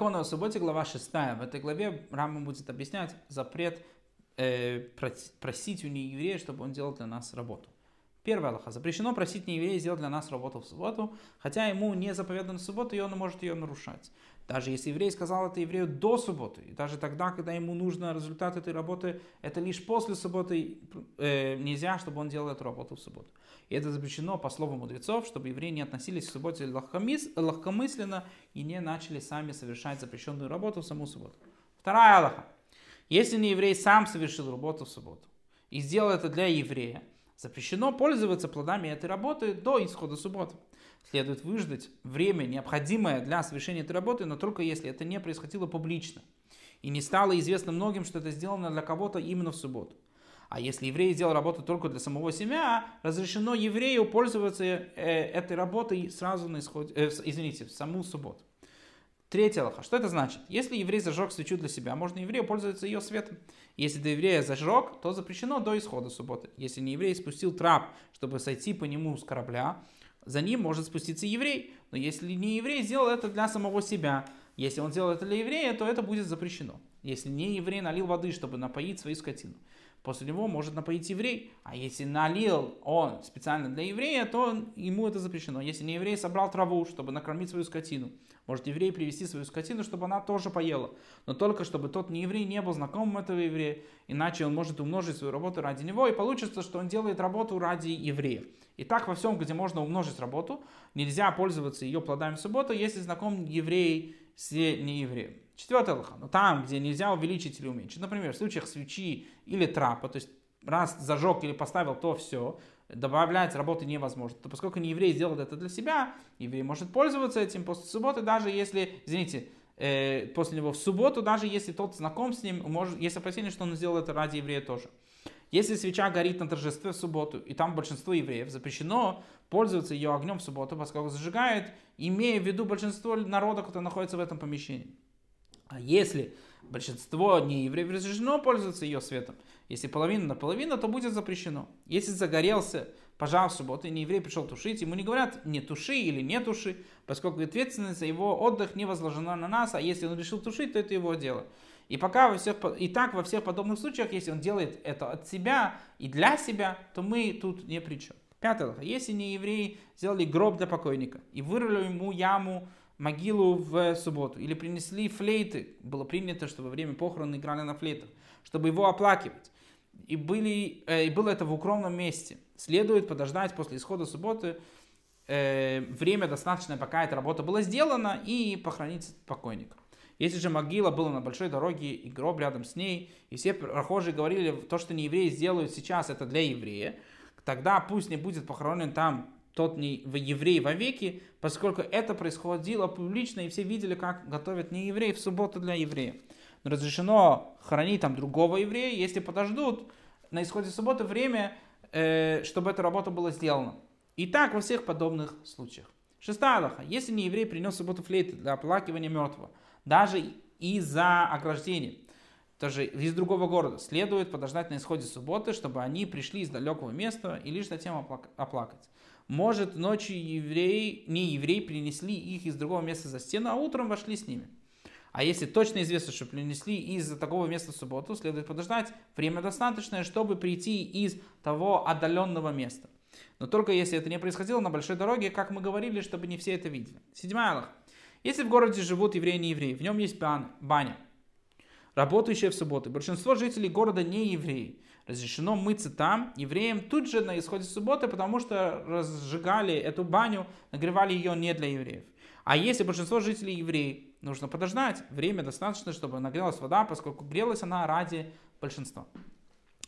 Законы о субботе, глава 6. В этой главе Рама будет объяснять запрет э, просить у нееврея, чтобы он делал для нас работу. Первое Аллаха. Запрещено просить нееврея сделать для нас работу в субботу, хотя ему не заповедано в субботу, и он может ее нарушать. Даже если еврей сказал это еврею до субботы, и даже тогда, когда ему нужно результат этой работы, это лишь после субботы э, нельзя, чтобы он делал эту работу в субботу. И это запрещено по слову мудрецов, чтобы евреи не относились к субботе легкомысленно и не начали сами совершать запрещенную работу в саму субботу. Вторая Аллаха. Если не еврей сам совершил работу в субботу и сделал это для еврея, запрещено пользоваться плодами этой работы до исхода субботы. Следует выждать время, необходимое для совершения этой работы, но только если это не происходило публично и не стало известно многим, что это сделано для кого-то именно в субботу. А если еврей сделал работу только для самого себя, разрешено еврею пользоваться э, этой работой сразу на исходе, э, извините, в саму субботу. Третье Аллаха. Что это значит? Если еврей зажег свечу для себя, можно еврею пользоваться ее светом. Если до еврея зажег, то запрещено до исхода субботы. Если не еврей спустил трап, чтобы сойти по нему с корабля, за ним может спуститься еврей. Но если не еврей сделал это для самого себя, если он сделал это для еврея, то это будет запрещено. Если не еврей налил воды, чтобы напоить свою скотину, после него может напоить еврей. А если налил он специально для еврея, то ему это запрещено. Если не еврей собрал траву, чтобы накормить свою скотину, может еврей привести свою скотину, чтобы она тоже поела. Но только чтобы тот не еврей не был знакомым этого еврея, иначе он может умножить свою работу ради него, и получится, что он делает работу ради еврея. И так во всем, где можно умножить работу, нельзя пользоваться ее плодами в субботу, если знаком еврей с неевреем. Четвертое лоха. Но там, где нельзя увеличить или уменьшить. Например, в случаях свечи или трапа, то есть раз зажег или поставил, то все, добавлять работы невозможно. То поскольку не еврей сделал это для себя, еврей может пользоваться этим после субботы, даже если, извините, э, после него в субботу, даже если тот знаком с ним, может, есть опасение, что он сделал это ради еврея тоже. Если свеча горит на торжестве в субботу, и там большинство евреев, запрещено пользоваться ее огнем в субботу, поскольку зажигает, имея в виду большинство народа, который находится в этом помещении. А если большинство не евреев разрешено пользоваться ее светом, если половина на половину, то будет запрещено. Если загорелся пожар в субботу, и не еврей пришел тушить, ему не говорят не туши или не туши, поскольку ответственность за его отдых не возложена на нас, а если он решил тушить, то это его дело. И пока во всех, и так во всех подобных случаях, если он делает это от себя и для себя, то мы тут не при чем. Пятое. Если не евреи сделали гроб для покойника и вырыли ему яму могилу в субботу, или принесли флейты, было принято, что во время похорон играли на флейтах, чтобы его оплакивать, и, были, э, и было это в укромном месте, следует подождать после исхода субботы э, время достаточное, пока эта работа была сделана, и похоронить покойника. Если же могила была на большой дороге и гроб рядом с ней, и все прохожие говорили, то, что не евреи сделают сейчас, это для еврея, тогда пусть не будет похоронен там тот не еврей вовеки, поскольку это происходило публично, и все видели, как готовят не евреи в субботу для евреев. Но разрешено хранить там другого еврея, если подождут на исходе субботы время, э, чтобы эта работа была сделана. И так во всех подобных случаях. Шестая Аллаха. Если не еврей принес субботу флейты для оплакивания мертвого, даже из-за ограждения, тоже из другого города, следует подождать на исходе субботы, чтобы они пришли из далекого места и лишь затем оплакать. Может, ночью евреи, не евреи принесли их из другого места за стену, а утром вошли с ними. А если точно известно, что принесли из такого места в субботу, следует подождать время достаточное, чтобы прийти из того отдаленного места. Но только если это не происходило на большой дороге, как мы говорили, чтобы не все это видели. Седьмая Аллах. Если в городе живут евреи и не евреи, в нем есть баня, работающая в субботу. Большинство жителей города не евреи разрешено мыться там евреям тут же на исходе субботы, потому что разжигали эту баню, нагревали ее не для евреев. А если большинство жителей евреи, нужно подождать, время достаточно, чтобы нагрелась вода, поскольку грелась она ради большинства.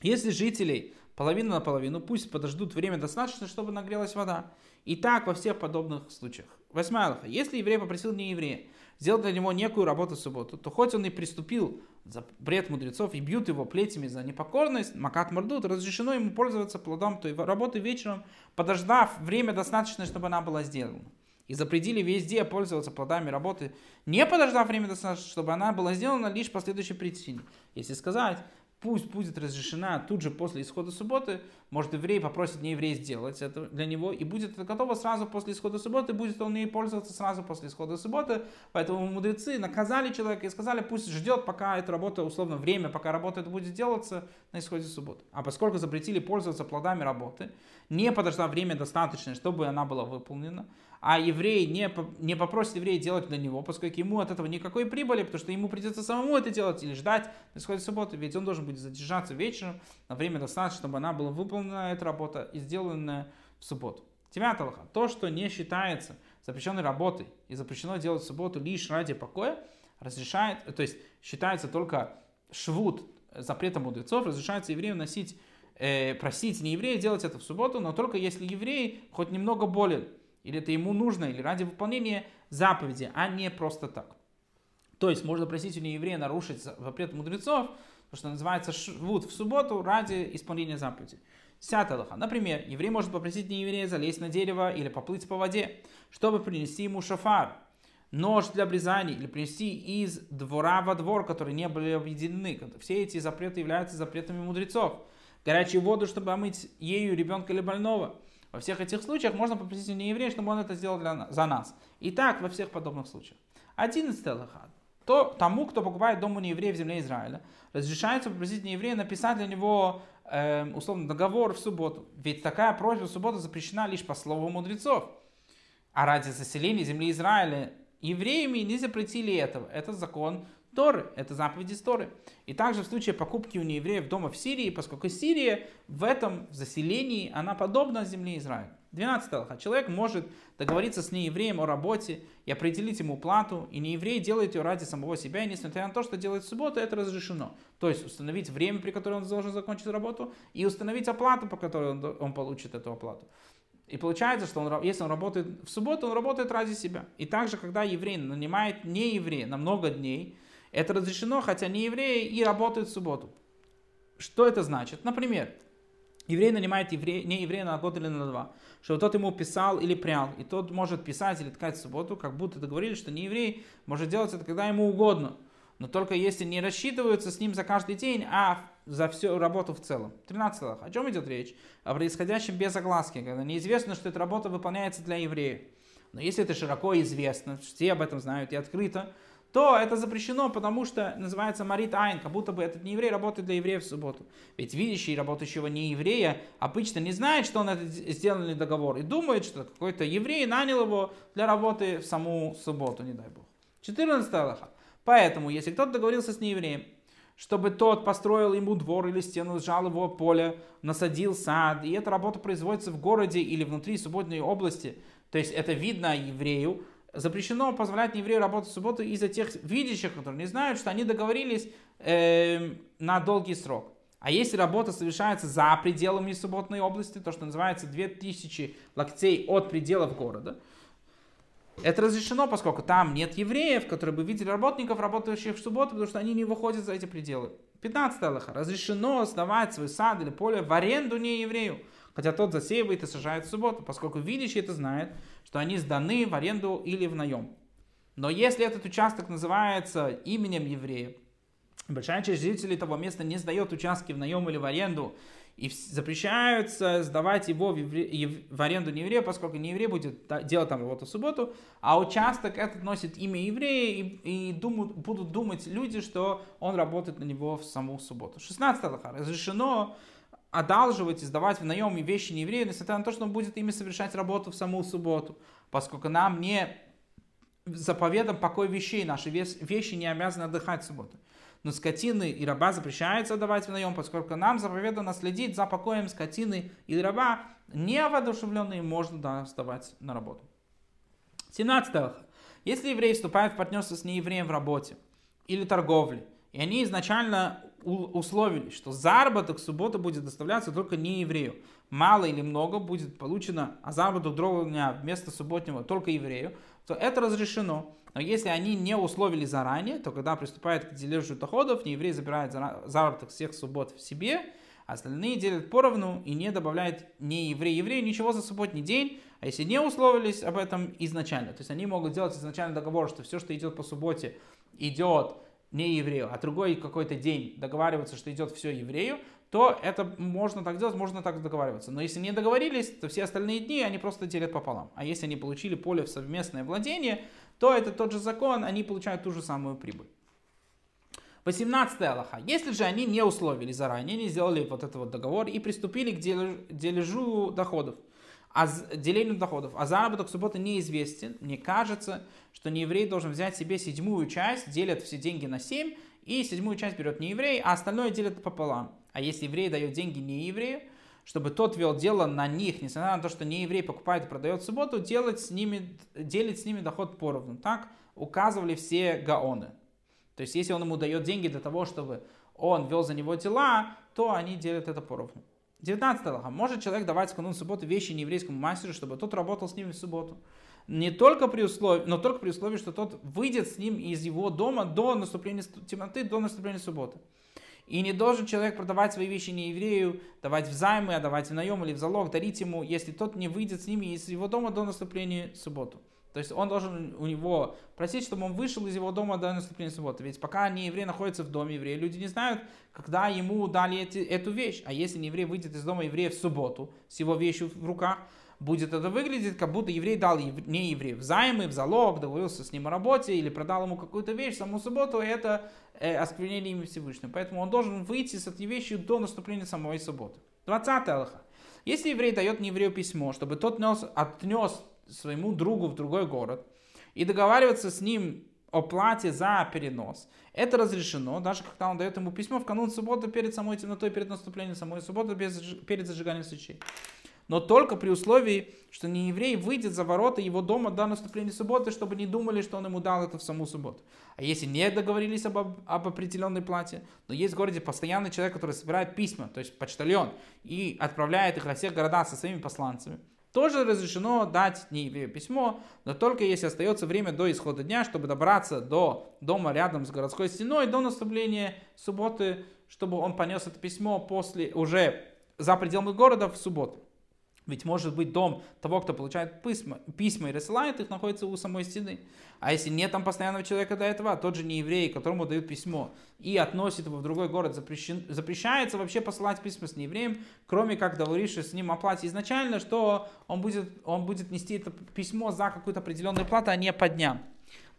Если жителей половина на половину, пусть подождут время достаточно, чтобы нагрелась вода. И так во всех подобных случаях. Восьмая алха. Если еврей попросил не еврея сделать для него некую работу в субботу, то хоть он и приступил запрет мудрецов и бьют его плетями за непокорность, макат мордут, разрешено ему пользоваться плодом той работы вечером, подождав время достаточное, чтобы она была сделана. И запретили везде пользоваться плодами работы, не подождав время достаточно, чтобы она была сделана лишь по следующей причине. Если сказать, пусть будет разрешена тут же после исхода субботы, может еврей попросит не еврей сделать это для него, и будет это готово сразу после исхода субботы, будет он ей пользоваться сразу после исхода субботы. Поэтому мудрецы наказали человека и сказали, пусть ждет, пока эта работа, условно, время, пока работа это будет делаться на исходе субботы. А поскольку запретили пользоваться плодами работы, не подождав время достаточное, чтобы она была выполнена, а еврей не, не попросит еврея делать для него, поскольку ему от этого никакой прибыли, потому что ему придется самому это делать или ждать на исходе субботы, ведь он должен будет задержаться вечером на время достаточно, чтобы она была выполнена, эта работа, и сделанная в субботу. Лоха. То, что не считается запрещенной работой и запрещено делать в субботу лишь ради покоя, разрешает, то есть считается только швуд запретом мудрецов, разрешается еврею носить, э, просить не еврея делать это в субботу, но только если еврей хоть немного болен или это ему нужно, или ради выполнения заповеди, а не просто так. То есть можно просить у нееврея нарушить запрет мудрецов, то, что называется швуд в субботу ради исполнения заповеди. Десятая лоха. Например, еврей может попросить нееврея залезть на дерево или поплыть по воде, чтобы принести ему шафар, нож для обрезания или принести из двора во двор, которые не были объединены. Все эти запреты являются запретами мудрецов. Горячую воду, чтобы омыть ею ребенка или больного – во всех этих случаях можно попросить у нееврея, чтобы он это сделал для за нас. И так во всех подобных случаях. Одиннадцатый лохат. То, тому, кто покупает дом у нееврея в земле Израиля, разрешается попросить нееврея написать для него э, условно договор в субботу. Ведь такая просьба в субботу запрещена лишь по слову мудрецов. А ради заселения земли Израиля евреями не запретили этого. Это закон Торы, это заповеди Торы. И также в случае покупки у неевреев дома в Сирии, поскольку Сирия в этом заселении, она подобна земле Израиля. 12 алха. Человек может договориться с неевреем о работе и определить ему плату, и нееврей делает ее ради самого себя, и несмотря на то, что делает в субботу, это разрешено. То есть установить время, при котором он должен закончить работу, и установить оплату, по которой он, он получит эту оплату. И получается, что он, если он работает в субботу, он работает ради себя. И также, когда еврей нанимает не еврея на много дней, это разрешено, хотя не евреи и работают в субботу. Что это значит? Например, еврей нанимает еврея, не еврея на год или на два, чтобы тот ему писал или прял, и тот может писать или ткать в субботу, как будто договорились, что не еврей может делать это когда ему угодно, но только если не рассчитываются с ним за каждый день, а за всю работу в целом. 13 О чем идет речь? О происходящем без огласки, когда неизвестно, что эта работа выполняется для еврея. Но если это широко известно, все об этом знают и открыто, то это запрещено, потому что называется марит айн, как будто бы этот не еврей работает для евреев в субботу. Ведь видящий работающего не еврея обычно не знает, что он это сделанный договор, и думает, что какой-то еврей нанял его для работы в саму субботу, не дай бог. 14 Аллаха. Поэтому, если кто-то договорился с неевреем, чтобы тот построил ему двор или стену, сжал его поле, насадил сад, и эта работа производится в городе или внутри субботной области, то есть это видно еврею, запрещено позволять еврею работать в субботу из-за тех видящих, которые не знают, что они договорились э, на долгий срок. А если работа совершается за пределами субботной области, то, что называется 2000 локтей от пределов города, это разрешено, поскольку там нет евреев, которые бы видели работников, работающих в субботу, потому что они не выходят за эти пределы. 15 Аллаха. Разрешено сдавать свой сад или поле в аренду не еврею хотя тот засеивает и сажает в субботу, поскольку видящий это знает, что они сданы в аренду или в наем. Но если этот участок называется именем еврея, большая часть жителей того места не сдает участки в наем или в аренду, и запрещаются сдавать его в, евре... в аренду не еврея, поскольку не еврей будет делать там работу в субботу, а участок этот носит имя еврея, и, и думают, будут думать люди, что он работает на него в саму субботу. 16 лоха. Разрешено одалживать и сдавать в наем вещи не еврею, несмотря на то, что он будет ими совершать работу в саму субботу, поскольку нам не заповедом покой вещей, наши вещи не обязаны отдыхать в субботу. Но скотины и раба запрещается отдавать в наем, поскольку нам заповедано следить за покоем скотины и раба, не воодушевленные можно да, сдавать на работу. 17. Если еврей вступает в партнерство с неевреем в работе или торговле, и они изначально условились, что заработок в субботу будет доставляться только не еврею. Мало или много будет получено, а заработок другого дня вместо субботнего только еврею, то это разрешено. Но если они не условили заранее, то когда приступает к дележу доходов, не еврей забирает заработок всех суббот в себе, а остальные делят поровну и не добавляет не еврей еврею ничего за субботний день, а если не условились об этом изначально, то есть они могут делать изначально договор, что все, что идет по субботе, идет не еврею, а другой какой-то день договариваться, что идет все еврею, то это можно так делать, можно так договариваться. Но если не договорились, то все остальные дни они просто делят пополам. А если они получили поле в совместное владение, то это тот же закон, они получают ту же самую прибыль. 18 Аллаха. Если же они не условили заранее, не сделали вот этот вот договор и приступили к дележу доходов, а делению доходов, а заработок субботы неизвестен, мне кажется, что нееврей должен взять себе седьмую часть, делят все деньги на семь, и седьмую часть берет не еврей, а остальное делит пополам. А если еврей дает деньги не еврею, чтобы тот вел дело на них, несмотря на то, что не еврей покупает и продает в субботу, делать с ними, делить с ними доход поровну. Так указывали все гаоны. То есть, если он ему дает деньги для того, чтобы он вел за него дела, то они делят это поровну. 19 Аллаха. Может человек давать в канун субботы вещи нееврейскому мастеру, чтобы тот работал с ним в субботу? Не только при условии, но только при условии, что тот выйдет с ним из его дома до наступления темноты, до наступления субботы. И не должен человек продавать свои вещи не еврею, давать взаймы, а давать в наем или в залог, дарить ему, если тот не выйдет с ними из его дома до наступления субботы. То есть он должен у него просить, чтобы он вышел из его дома до наступления субботы. Ведь пока не еврей находится в доме еврея, люди не знают, когда ему дали эти, эту вещь. А если не еврей выйдет из дома еврея в субботу с его вещью в руках, будет это выглядеть, как будто еврей дал не еврею взаймы, в залог, договорился с ним о работе или продал ему какую-то вещь саму субботу, и это э, осквернение имя Всевышнего. Поэтому он должен выйти с этой вещью до наступления самой субботы. 20 Аллаха. Если еврей дает нееврею письмо, чтобы тот нес, отнес своему другу в другой город и договариваться с ним о плате за перенос. Это разрешено, даже когда он дает ему письмо в канун субботы перед самой темнотой, перед наступлением самой субботы, без, перед зажиганием свечей. Но только при условии, что не еврей выйдет за ворота его дома до наступления субботы, чтобы не думали, что он ему дал это в саму субботу. А если не договорились об, об определенной плате, но есть в городе постоянный человек, который собирает письма, то есть почтальон, и отправляет их во все города со своими посланцами, тоже разрешено дать нееврею письмо, но только если остается время до исхода дня, чтобы добраться до дома рядом с городской стеной до наступления субботы, чтобы он понес это письмо после уже за пределами города в субботу. Ведь может быть дом того, кто получает письма, письма и рассылает их, находится у самой стены. А если нет там постоянного человека до этого, а тот же не еврей, которому дают письмо, и относит его в другой город, запрещен, запрещается вообще посылать письма с неевреем, кроме как договорившись с ним о плате изначально, что он будет, он будет нести это письмо за какую-то определенную плату, а не по дням.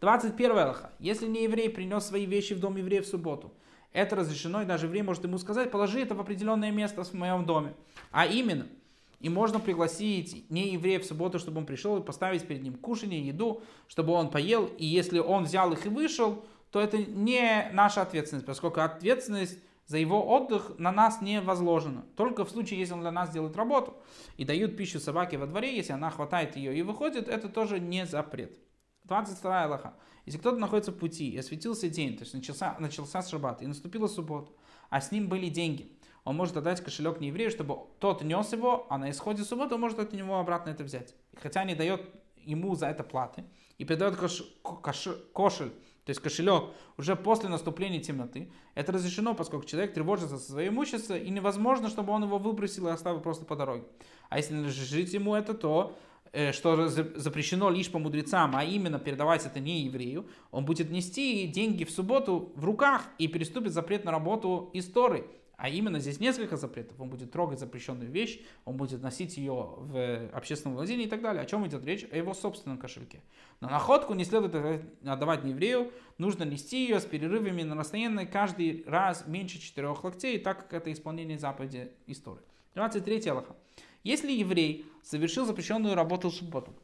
21 Аллаха. Если не еврей принес свои вещи в дом еврея в субботу, это разрешено, и даже еврей может ему сказать, положи это в определенное место в моем доме. А именно – и можно пригласить не еврея в субботу, чтобы он пришел и поставить перед ним кушание, еду, чтобы он поел. И если он взял их и вышел, то это не наша ответственность, поскольку ответственность за его отдых на нас не возложена. Только в случае, если он для нас делает работу и дают пищу собаке во дворе, если она хватает ее и выходит, это тоже не запрет. 22 Аллаха. Если кто-то находится в пути и осветился день, то есть начался, начался шаббат и наступила суббота, а с ним были деньги, он может отдать кошелек не еврею, чтобы тот нес его, а на исходе субботы он может от него обратно это взять. Хотя не дает ему за это платы и передает кош, кош, кошель, то есть кошелек, уже после наступления темноты. Это разрешено, поскольку человек тревожится за свое имущество, и невозможно, чтобы он его выбросил и оставил просто по дороге. А если жить ему это, то э, что запрещено лишь по мудрецам, а именно передавать это не еврею, он будет нести деньги в субботу в руках и переступит запрет на работу истории. А именно здесь несколько запретов. Он будет трогать запрещенную вещь, он будет носить ее в общественном владении и так далее. О чем идет речь? О его собственном кошельке. Но находку не следует отдавать еврею, нужно нести ее с перерывами на расстоянии каждый раз меньше четырех локтей, так как это исполнение заповеди истории. 23 Аллаха. Если еврей совершил запрещенную работу в субботу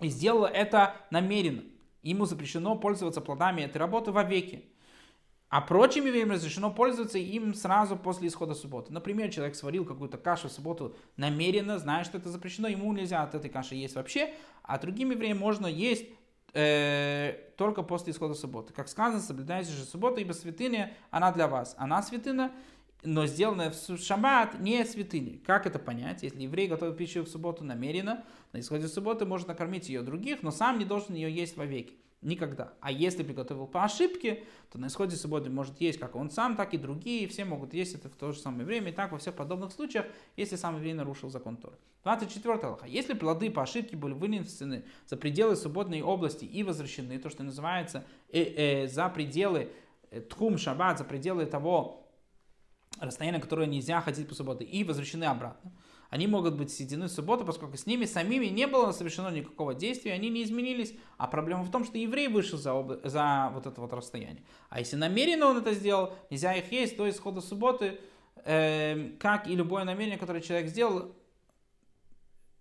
и сделал это намеренно, ему запрещено пользоваться плодами этой работы вовеки, а прочим евреям разрешено пользоваться им сразу после исхода субботы. Например, человек сварил какую-то кашу в субботу намеренно, зная, что это запрещено, ему нельзя от этой каши есть вообще, а другим евреям можно есть э, только после исхода субботы. Как сказано, соблюдайте же субботу, ибо святыня, она для вас. Она святыня, но сделанная в шаббат не святыня. Как это понять? Если еврей готовит пищу в субботу намеренно, на исходе субботы можно накормить ее других, но сам не должен ее есть вовеки. Никогда. А если приготовил по ошибке, то на исходе субботы может есть как он сам, так и другие. Все могут есть это в то же самое время. И так во всех подобных случаях, если сам еврей нарушил закон Торы. 24 Аллаха. Если плоды по ошибке были вынесены за пределы субботной области и возвращены, то, что называется, э, э, за пределы э, тхум шаббат, за пределы того расстояния, которое нельзя ходить по субботе, и возвращены обратно, они могут быть сведены в субботу, поскольку с ними самими не было совершено никакого действия, они не изменились. А проблема в том, что еврей вышел за, об... за вот это вот расстояние. А если намеренно он это сделал, нельзя их есть до исхода субботы, э, как и любое намерение, которое человек сделал,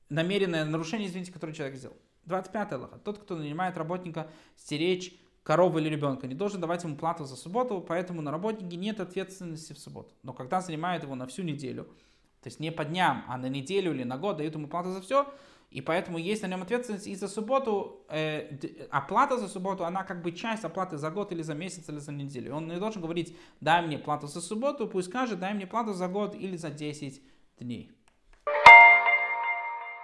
намеренное нарушение, извините, которое человек сделал. 25 Аллаха. Тот, кто нанимает работника стеречь корову или ребенка, не должен давать ему плату за субботу, поэтому на работнике нет ответственности в субботу. Но когда занимает его на всю неделю, то есть не по дням, а на неделю или на год дают ему плату за все, и поэтому есть на нем ответственность и за субботу, э, оплата за субботу, она как бы часть оплаты за год или за месяц или за неделю. Он не должен говорить, дай мне плату за субботу, пусть скажет, дай мне плату за год или за 10 дней.